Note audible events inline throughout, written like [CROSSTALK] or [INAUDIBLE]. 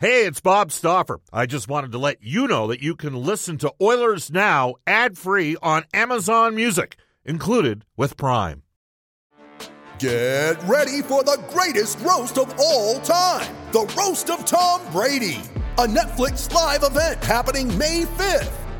Hey, it's Bob Stauffer. I just wanted to let you know that you can listen to Oilers Now ad free on Amazon Music, included with Prime. Get ready for the greatest roast of all time the Roast of Tom Brady, a Netflix live event happening May 5th.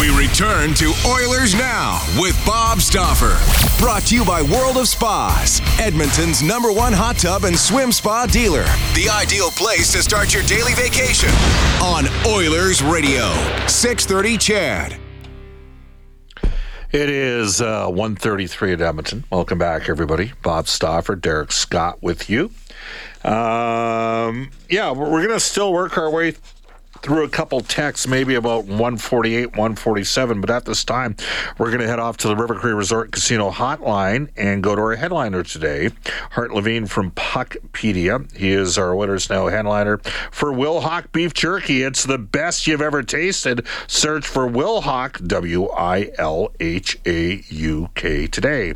We return to Oilers Now with Bob Stauffer. Brought to you by World of Spas, Edmonton's number one hot tub and swim spa dealer. The ideal place to start your daily vacation on Oilers Radio. 630 Ched. It is uh, 133 at Edmonton. Welcome back, everybody. Bob Stauffer, Derek Scott with you. Um, yeah, we're going to still work our way through a couple texts, maybe about 148, 147. But at this time, we're going to head off to the River Cree Resort Casino hotline and go to our headliner today, Hart Levine from Puckpedia. He is our Oilers Now headliner for Wilhauk Beef Jerky. It's the best you've ever tasted. Search for Wilhauk, W I L H A U K today.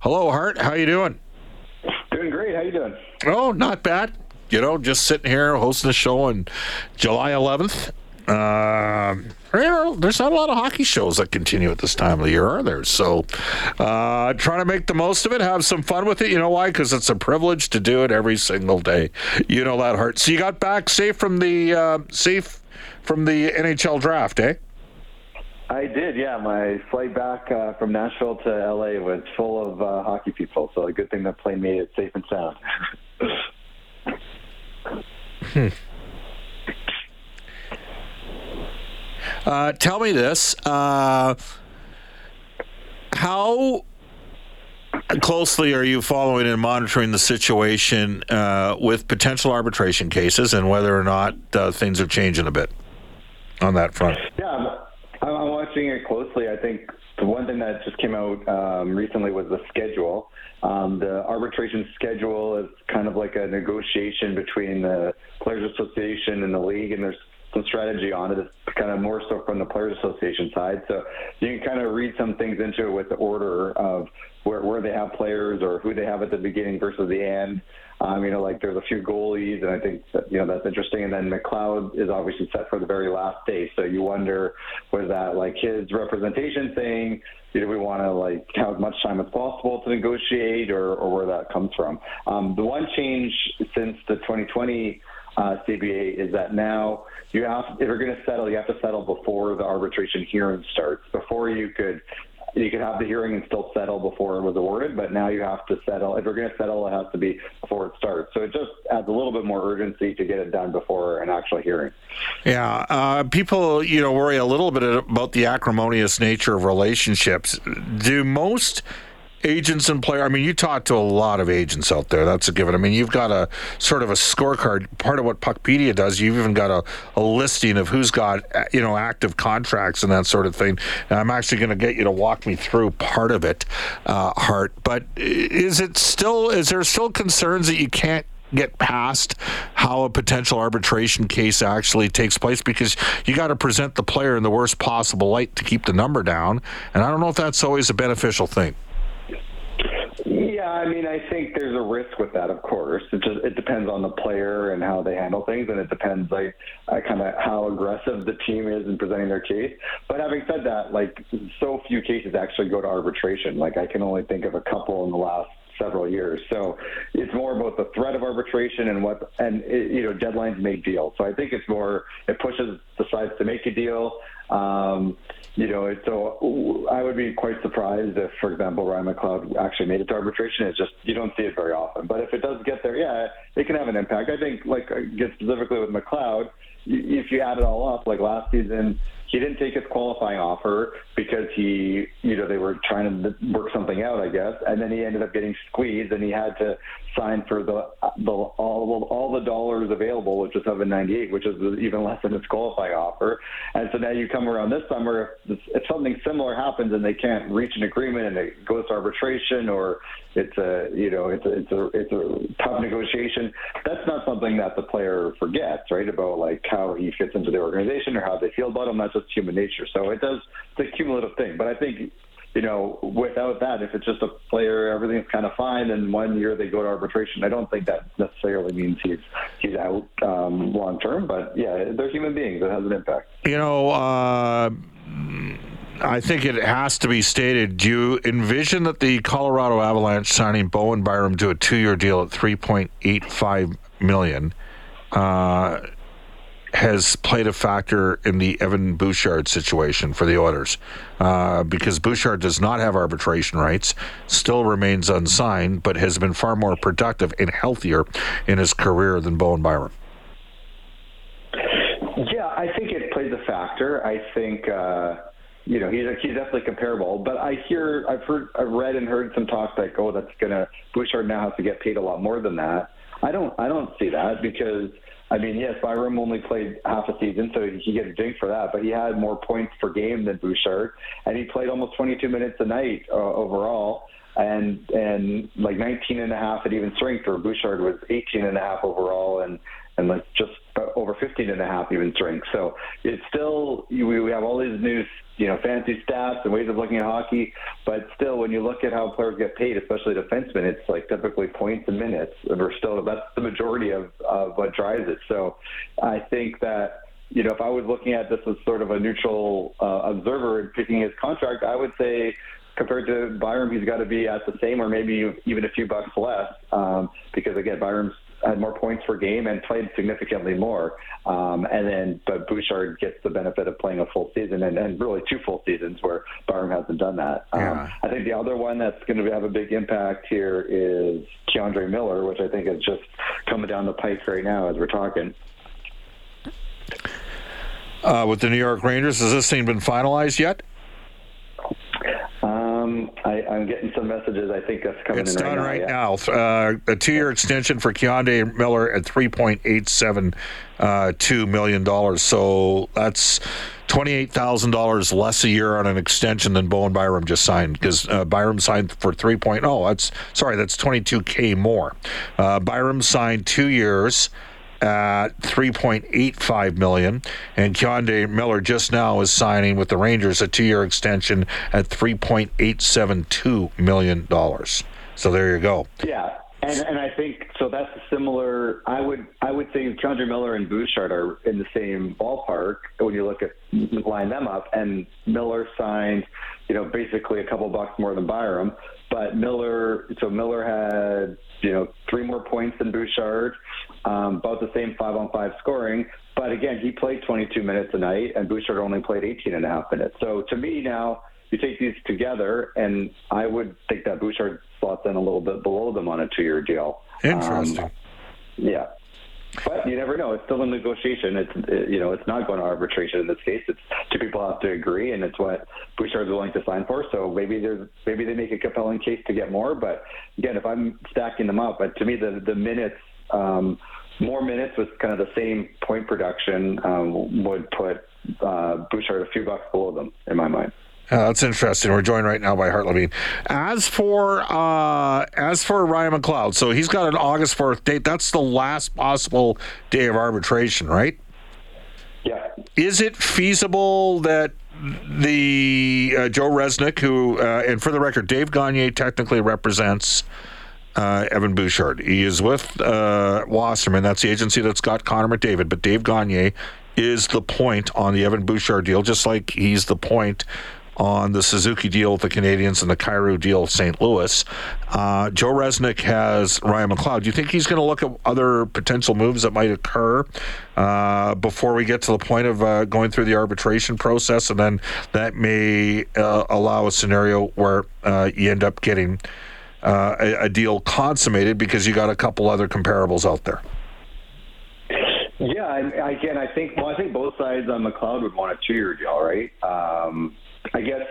Hello, Hart. How you doing? Doing great. How you doing? Oh, not bad you know, just sitting here hosting a show on July 11th. Uh, you know, there's not a lot of hockey shows that continue at this time of the year, are there? So, uh, trying to make the most of it, have some fun with it. You know why? Because it's a privilege to do it every single day. You know that Hart. So you got back safe from the uh, safe from the NHL draft, eh? I did, yeah. My flight back uh, from Nashville to LA was full of uh, hockey people, so a good thing that plane made it safe and sound. [LAUGHS] Hmm. Uh, tell me this. Uh, how closely are you following and monitoring the situation uh, with potential arbitration cases and whether or not uh, things are changing a bit on that front? Yeah, I'm, I'm watching it closely. I think the one thing that just came out um, recently was the schedule. Um, the arbitration schedule is kind of like a negotiation between the Players Association and the league, and there's some strategy on it. It's kind of more so from the Players Association side. So you can kind of read some things into it with the order of where, where they have players or who they have at the beginning versus the end. Um, you know, like there's a few goalies, and I think that, you know that's interesting. And then McLeod is obviously set for the very last day, so you wonder was that like his representation thing? Do we want to like have as much time as possible to negotiate, or, or where that comes from? Um, the one change since the 2020 uh, CBA is that now you have, if you're going to settle, you have to settle before the arbitration hearing starts. Before you could you could have the hearing and still settle before it was awarded, but now you have to settle. If you're going to settle, it has to be before it starts. So it just adds a little bit more urgency to get it done before an actual hearing. Yeah, uh, people, you know, worry a little bit about the acrimonious nature of relationships. Do most agents and player. I mean, you talk to a lot of agents out there. That's a given. I mean, you've got a sort of a scorecard. Part of what Puckpedia does, you've even got a, a listing of who's got you know active contracts and that sort of thing. And I'm actually going to get you to walk me through part of it, uh, Hart. But is it still? Is there still concerns that you can't? get past how a potential arbitration case actually takes place because you got to present the player in the worst possible light to keep the number down and i don't know if that's always a beneficial thing yeah, I mean, I think there's a risk with that, of course. It just it depends on the player and how they handle things, and it depends like uh, kind of how aggressive the team is in presenting their case. But having said that, like so few cases actually go to arbitration. Like I can only think of a couple in the last several years. So it's more about the threat of arbitration and what and it, you know deadlines make deals. So I think it's more it pushes the sides to make a deal. Um, you know, so I would be quite surprised if, for example, Ryan McLeod actually made it to arbitration. It's just you don't see it very often. But if it does get there, yeah, it can have an impact. I think, like, get specifically with McLeod, if you add it all up, like last season, he didn't take his qualifying offer because he, you know, they were trying to work something out, I guess, and then he ended up getting squeezed, and he had to sign for the, the all all the dollars available, which was 798, which is even less than his qualifying offer. And so now you come around this summer, if, if something similar happens and they can't reach an agreement and it goes to arbitration, or it's a, you know, it's a, it's a, it's a tough negotiation. That's not something that the player forgets, right? About like how he fits into the organization or how they feel about him. That's just human nature. So it does, it's a cumulative thing. But I think you know, without that, if it's just a player, everything's kind of fine, and one year they go to arbitration, I don't think that necessarily means he's he's out um, long term. But yeah, they're human beings; it has an impact. You know. Uh... I think it has to be stated. Do you envision that the Colorado Avalanche signing Bowen Byram to a two-year deal at 3.85 million uh, has played a factor in the Evan Bouchard situation for the Oilers uh, because Bouchard does not have arbitration rights, still remains unsigned, but has been far more productive and healthier in his career than Bowen Byram. Yeah, I think it plays a factor. I think. Uh you know, he's he's definitely comparable. But I hear, I've heard, I've read and heard some talk like, oh, that's gonna Bouchard now has to get paid a lot more than that. I don't, I don't see that because I mean, yes, Byram only played half a season, so he gets jinxed for that. But he had more points per game than Bouchard, and he played almost 22 minutes a night uh, overall, and and like 19 and a half at even strength. or Bouchard was 18 and a half overall, and and like just over 15 and a half even strength. So it's still we, we have all these new you know fancy stats and ways of looking at hockey, but still when you look at how players get paid, especially defensemen, it's like typically points and minutes. And we're still that's the majority of, of what drives it. So I think that you know if I was looking at this as sort of a neutral uh, observer and picking his contract, I would say compared to Byram, he's got to be at the same or maybe even a few bucks less um, because again, Byram's had more points per game and played significantly more. Um, and then, but Bouchard gets the benefit of playing a full season and, and really two full seasons where Byram hasn't done that. Um, yeah. I think the other one that's going to have a big impact here is K'Andre Miller, which I think is just coming down the pike right now as we're talking. Uh, with the New York Rangers, has this thing been finalized yet? Um, I, am getting some messages. I think that's coming it's in done right, right now. now. Uh, a two-year extension for K'Andre Miller at three point eight seven uh, two million dollars. So that's twenty-eight thousand dollars less a year on an extension than Bowen Byram just signed because uh, Byram signed for three point. Oh, that's sorry, that's twenty-two k more. Uh, Byram signed two years at 3.85 million and K'Andre Miller just now is signing with the Rangers a two-year extension at 3.872 million dollars. So there you go. Yeah. And, and I think so. That's similar. I would I would say K'Andre Miller and Bouchard are in the same ballpark when you look at line them up. And Miller signed, you know, basically a couple bucks more than Byram. But Miller, so Miller had you know three more points than Bouchard, um, about the same five on five scoring. But again, he played 22 minutes a night, and Bouchard only played 18 and a half minutes. So to me now you take these together, and I would think that Bouchard slots in a little bit below them on a two-year deal. Interesting. Um, yeah. But you never know. It's still a negotiation. It's it, you know it's not going to arbitration in this case. It's two people have to agree, and it's what Bouchard's willing to sign for. So maybe there's maybe they make a compelling case to get more. But again, if I'm stacking them up, but to me the the minutes. Um, more minutes with kind of the same point production um, would put uh, Bouchard a few bucks below them in my mind. Uh, that's interesting. We're joined right now by Hart Levine. As for uh, as for Ryan McLeod, so he's got an August fourth date. That's the last possible day of arbitration, right? Yeah. Is it feasible that the uh, Joe Resnick, who uh, and for the record, Dave Gagne technically represents uh, Evan Bouchard. He is with uh, Wasserman. That's the agency that's got Connor McDavid. But Dave Gagne is the point on the Evan Bouchard deal, just like he's the point on the Suzuki deal with the Canadiens and the Kyrou deal with St. Louis. Uh, Joe Resnick has Ryan McLeod. Do you think he's going to look at other potential moves that might occur uh, before we get to the point of uh, going through the arbitration process? And then that may uh, allow a scenario where uh, you end up getting uh, a, a deal consummated because you got a couple other comparables out there. Yeah, I, again, I think well, I think both sides on McLeod would want a two-year deal, right? Um, I guess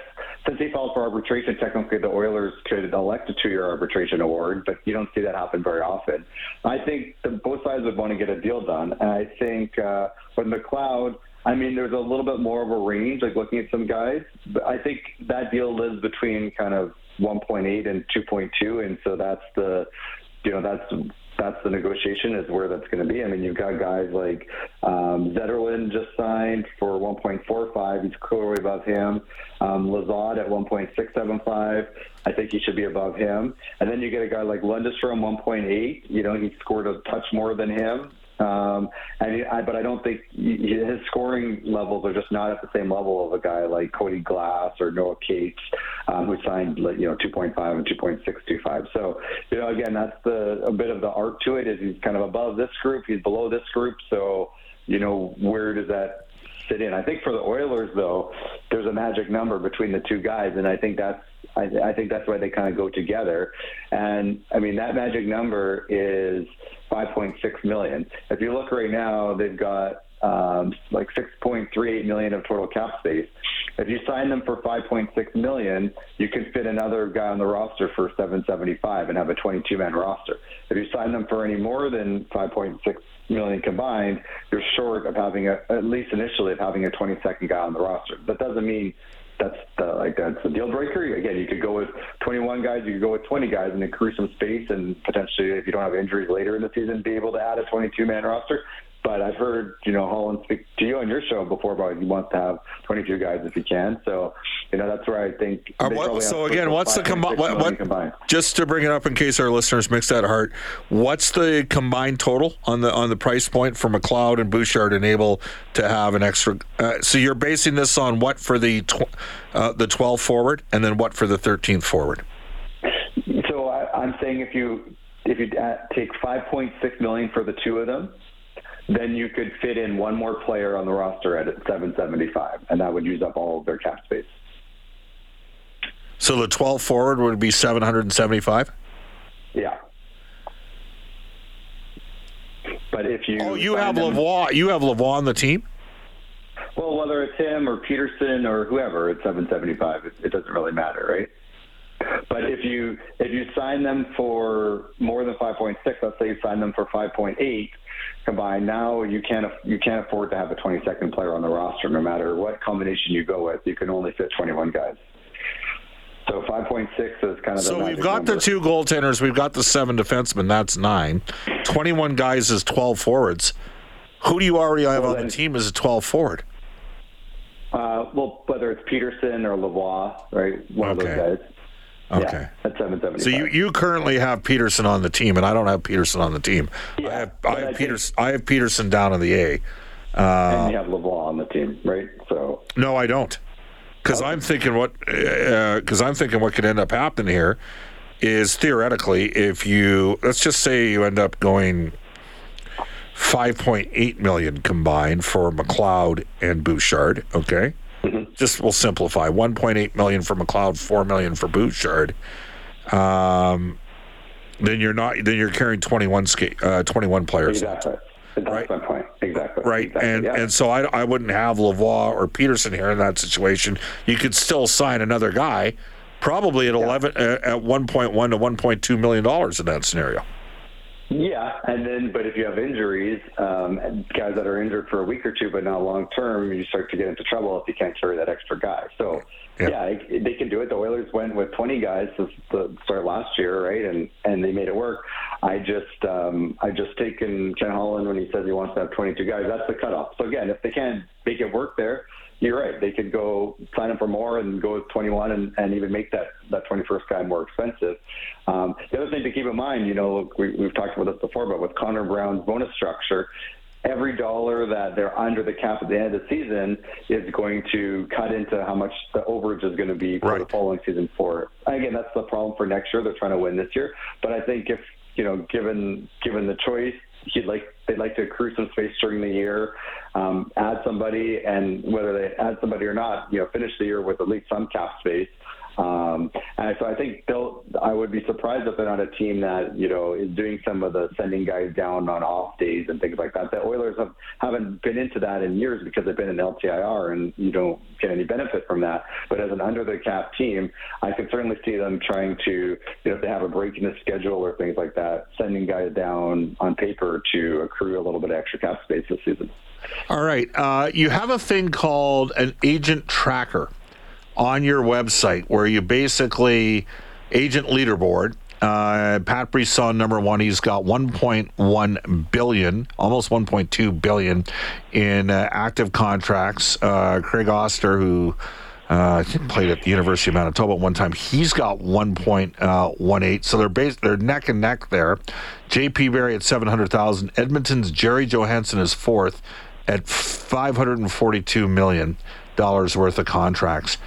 since he filed for arbitration, technically the Oilers could elect a two-year arbitration award, but you don't see that happen very often. I think the, both sides would want to get a deal done, and I think uh, with McLeod, I mean, there's a little bit more of a range, like looking at some guys, but I think that deal lives between kind of 1.8 and 2.2, and so that's the, you know, that's that's the negotiation is where that's going to be. I mean, you've got guys like um, Zetterlund just signed for 1.45. He's clearly above him. Um, Lizotte at 1.675. I think he should be above him. And then you get a guy like Lundestrom 1.8. You know, he scored a touch more than him. Um, and I, but I don't think his scoring levels are just not at the same level of a guy like Cody Glass or Noah Cates, um, who signed like you know 2.5 and 2.625. So you know again, that's the a bit of the art to it. Is he's kind of above this group, he's below this group. So you know where does that sit in? I think for the Oilers though, there's a magic number between the two guys, and I think that's I, I think that's why they kind of go together. And I mean, that magic number is 5.6 million. If you look right now, they've got um, like 6.38 million of total cap space. If you sign them for 5.6 million, you can fit another guy on the roster for 775 and have a 22-man roster. If you sign them for any more than 5.6 million combined, you're short of having a, at least initially of having a 22nd guy on the roster. That doesn't mean that's the, like that's the deal breaker. Again, you could go with 21 guys, you could go with 20 guys, and increase some space, and potentially, if you don't have injuries later in the season, be able to add a 22 man roster. But I've heard, you know, Holland speak to you on your show before about he wants to have 22 guys if he can. So, you know, that's where I think. Uh, what, so again, what's the combi- what, what combined? Just to bring it up in case our listeners mix that Hart, what's the combined total on the on the price point for McLeod and Bouchard and able to have an extra? Uh, so you're basing this on what for the tw- uh, the 12 forward, and then what for the 13th forward? So I, I'm saying if you if you uh, take 5.6 million for the two of them then you could fit in one more player on the roster at 775, and that would use up all of their cap space. So the 12 forward would be 775? Yeah. But if you Oh, you have Lavoie, you have Lavoie on the team? Well, whether it's him or Pederson or whoever at 775, it, it doesn't really matter, right? But if you if you sign them for more than 5.6, let's say you sign them for 5.8, combined. Now you can't you can't afford to have a 22nd player on the roster, no matter what combination you go with. You can only fit 21 guys. So 5.6 is kind of. So we've got number. the two goaltenders. We've got the seven defensemen. That's nine. 21 guys is 12 forwards. Who do you already have well, on then, the team as a 12 forward? Uh, well, whether it's Pederson or Lavoie, right? One okay. of those guys. Okay. Yeah, at 775. So you, you currently have Pederson on the team, and I don't have Pederson on the team. Yeah, I have, I have Pederson. I have Pederson down in the A. Uh, and you have Lavoie on the team, right? So no, I don't, because okay. I'm thinking what because uh, I'm thinking what could end up happening here is theoretically if you let's just say you end up going 5.8 million combined for McLeod and Bouchard, okay? Mm-hmm. [LAUGHS] Just we'll simplify: 1.8 million for McLeod, 4 million for Bouchard. Um, then you're not. Then you're carrying 21 skate, uh, 21 players. Exactly. That's right? my point. Exactly. Right. Exactly. And yeah. and so I, I wouldn't have Lavoie or Pederson here in that situation. You could still sign another guy, probably at yeah. 11 uh, at 1.1 to 1.2 million dollars in that scenario. Yeah, and then but if you have injuries, um, guys that are injured for a week or two but not long term, you start to get into trouble if you can't carry that extra guy. So yeah, yeah they can do it. The Oilers went with 20 guys to start last year, right? And and they made it work. I just um, I just taken Ken Holland when he says he wants to have 22 guys. That's the cutoff. So again, if they can make it work there, you're right. They could go sign up for more and go with 21 and, and even make that, that 21st guy more expensive. Um, the other thing to keep in mind, you know, look, we, we've talked about this before, but with Connor Brown's bonus structure, every dollar that they're under the cap at the end of the season is going to cut into how much the overage is going to be for right. the following season for. Again, that's the problem for next year. They're trying to win this year, but I think if you know, given given the choice, he'd like they'd like to accrue some space during the year, um, add somebody, and whether they add somebody or not, you know, finish the year with at least some cap space. Um, and so I think they'll. I would be surprised if they're not a team that you know is doing some of the sending guys down on off days and things like that. The Oilers have haven't been into that in years because they've been in LTIR and you don't get any benefit from that. But as an under the cap team, I could certainly see them trying to, you know, if they have a break in the schedule or things like that, sending guys down on paper to accrue a little bit of extra cap space this season. All right. Uh, you have a thing called an agent tracker on your website where you basically agent leaderboard. Uh, Pat Brisson, number one, he's got 1.1 billion, almost 1.2 billion in uh, active contracts. Uh, Craig Oster, who uh, played at the University of Manitoba at one time, he's got 1.18. So they're based, they're neck and neck there. J.P. Barry at 700,000. Edmonton's Gerry Johannson is fourth at 542 million dollars worth of contracts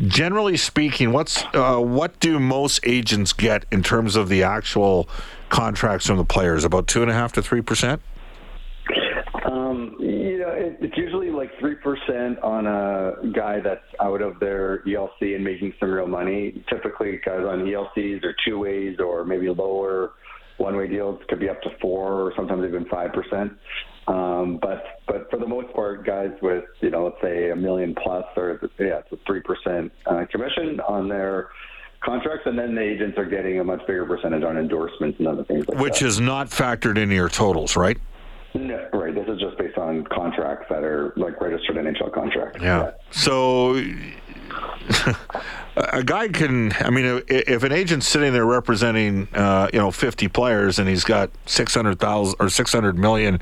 generally speaking, what's uh, what do most agents get in terms of the actual contracts from the players? About two and a half to three percent. Um, you know, it, it's usually like three percent on a guy that's out of their ELC and making some real money. Typically, guys on ELCs or two ways or maybe lower one-way deals could be up to four or sometimes even five percent. Um, but but for the most part, guys with you know let's say a million plus or yeah, it's a three percent uh, commission on their contracts, and then the agents are getting a much bigger percentage on endorsements and other things like Which that. is not factored into your totals, right? No, right. This is just based on contracts that are like registered NHL contracts. Yeah. So a guy can, I mean, if an agent's sitting there representing, uh, you know, 50 players and he's got 600,000 or 600 million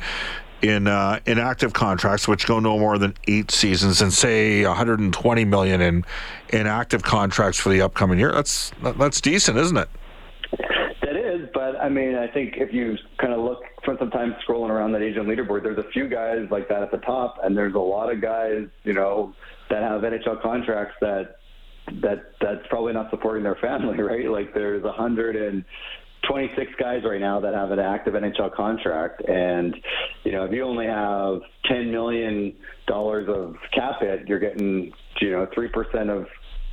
in uh, in active contracts, which go no more than eight seasons, and say 120 million in in active contracts for the upcoming year. That's that's decent, isn't it? That is, but I mean, I think if you kind of look for some time scrolling around that agent leaderboard, there's a few guys like that at the top, and there's a lot of guys, you know, that have NHL contracts that that that's probably not supporting their family, [LAUGHS] right? Like there's a hundred and 26 guys right now that have an active NHL contract, and you know if you only have 10 million dollars of cap hit, you're getting you know three percent of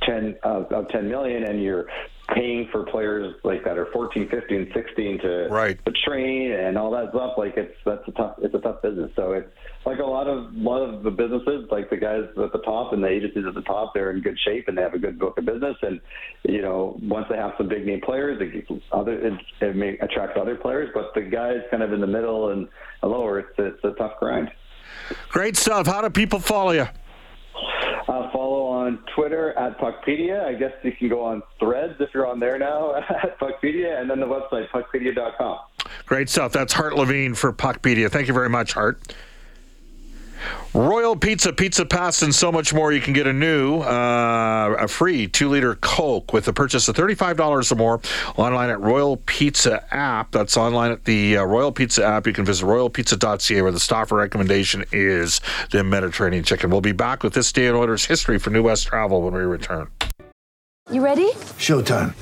10 of, of 10 million, and you're paying for players like that are 14, 15, 16 to, right. to train and all that stuff. Like it's that's a tough it's a tough business. So it's like a lot of a lot of the businesses, like the guys at the top and the agencies at the top, they're in good shape and they have a good book of business. And you know, once they have some big name players, it, other it, it may attract other players. But the guys kind of in the middle and lower, it's it's a tough grind. Great stuff. How do people follow you? Uh, follow on Twitter at Puckpedia. I guess you can go on Threads if you're on there now [LAUGHS] at Puckpedia, and then the website puckpedia.com. Great stuff. That's Hart Levine for Puckpedia. Thank you very much, Hart. Royal Pizza, Pizza Pass, and so much more. You can get a new, uh, a free two liter Coke with a purchase of $35 or more online at Royal Pizza app. That's online at the uh, Royal Pizza app. You can visit royalpizza.ca where the Stauffer recommendation is the Mediterranean chicken. We'll be back with this day in Oilers history for New West Travel when we return. You ready? Showtime.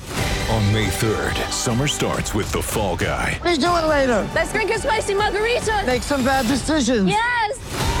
On May 3rd, summer starts with The Fall Guy. Let's do it later. Let's drink a spicy margarita. Make some bad decisions. Yes.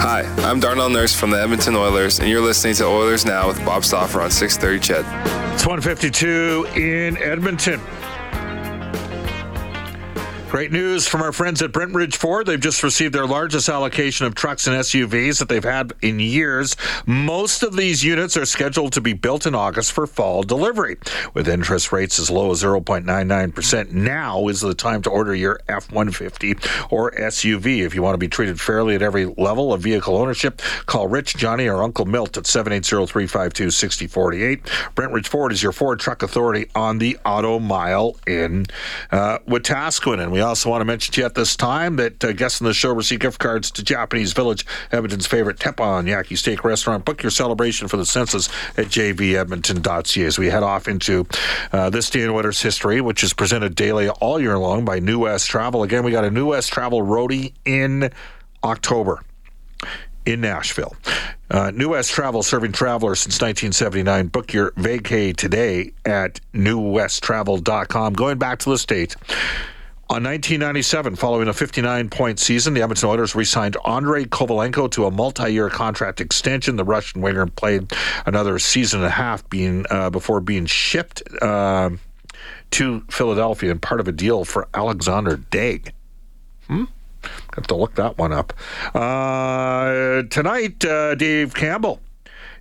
Hi, I'm Darnell Nurse from the Edmonton Oilers, and you're listening to Oilers Now with Bob Stauffer on 630 Ched. It's 152 in Edmonton. Great news from our friends at Brentridge Ford. They've just received their largest allocation of trucks and SUVs that they've had in years. Most of these units are scheduled to be built in August for fall delivery. With interest rates as low as 0.99%, now is the time to order your F 150 or SUV. If you want to be treated fairly at every level of vehicle ownership, call Rich, Johnny, or Uncle Milt at 780 352 6048. Brentridge Ford is your Ford truck authority on the Auto Mile in uh, Wetaskiwin. And we also want to mention to you at this time that uh, guests in the show receive gift cards to Japanese Village, Edmonton's favorite teppanyaki steak restaurant. Book your celebration for the census at jvedmonton.ca as we head off into uh, this day in Oilers history, which is presented daily all year long by New West Travel. Again, we got a New West Travel roadie in October in Nashville. Uh, New West Travel serving travelers since 1979. Book your vacay today at newwesttravel.com. Going back to the state. On 1997, following a 59 point season, the Edmonton Oilers re signed Andrei Kovalenko to a multi year contract extension. The Russian winger played another season and a half being, uh, before being shipped uh, to Philadelphia and part of a deal for Alexander Daigle. Hmm? Have to look that one up. Uh, tonight, uh, Dave Campbell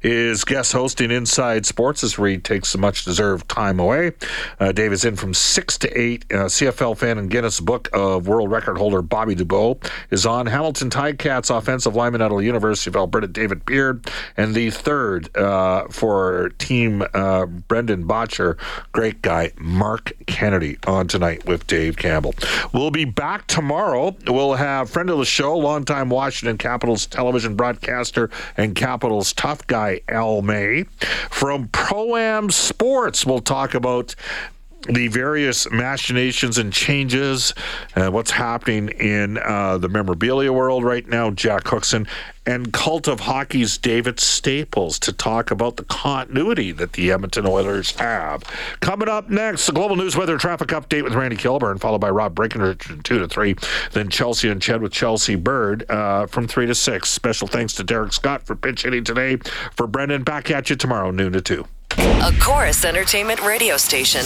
is guest hosting Inside Sports as Reed takes some much deserved time away. Uh, Dave is in from 6 to 8. Uh, CFL fan and Guinness Book of World Record holder Bobby Dubois is on. Hamilton Ticats offensive lineman at the University of Alberta, David Beard. And the third uh, for team uh, Brendan Bottcher, great guy, Mark Kennedy, on tonight with Dave Campbell. We'll be back tomorrow. We'll have friend of the show, longtime Washington Capitals television broadcaster and Capitals tough guy, Al May. From Pro Am Sports, we'll talk about the various machinations and changes, uh, what's happening in uh, the memorabilia world right now, Jack Cookson, and Cult of Hockey's David Staples to talk about the continuity that the Edmonton Oilers have. Coming up next, the Global News Weather Traffic Update with Randy Kilburn, followed by Rob Breckenridge from 2 to 3. Then Chelsea and Ched with Chelsea Bird uh, from 3 to 6. Special thanks to Derek Scott for pitch hitting today. For Brendan, back at you tomorrow, noon to 2. A Chorus Entertainment radio station.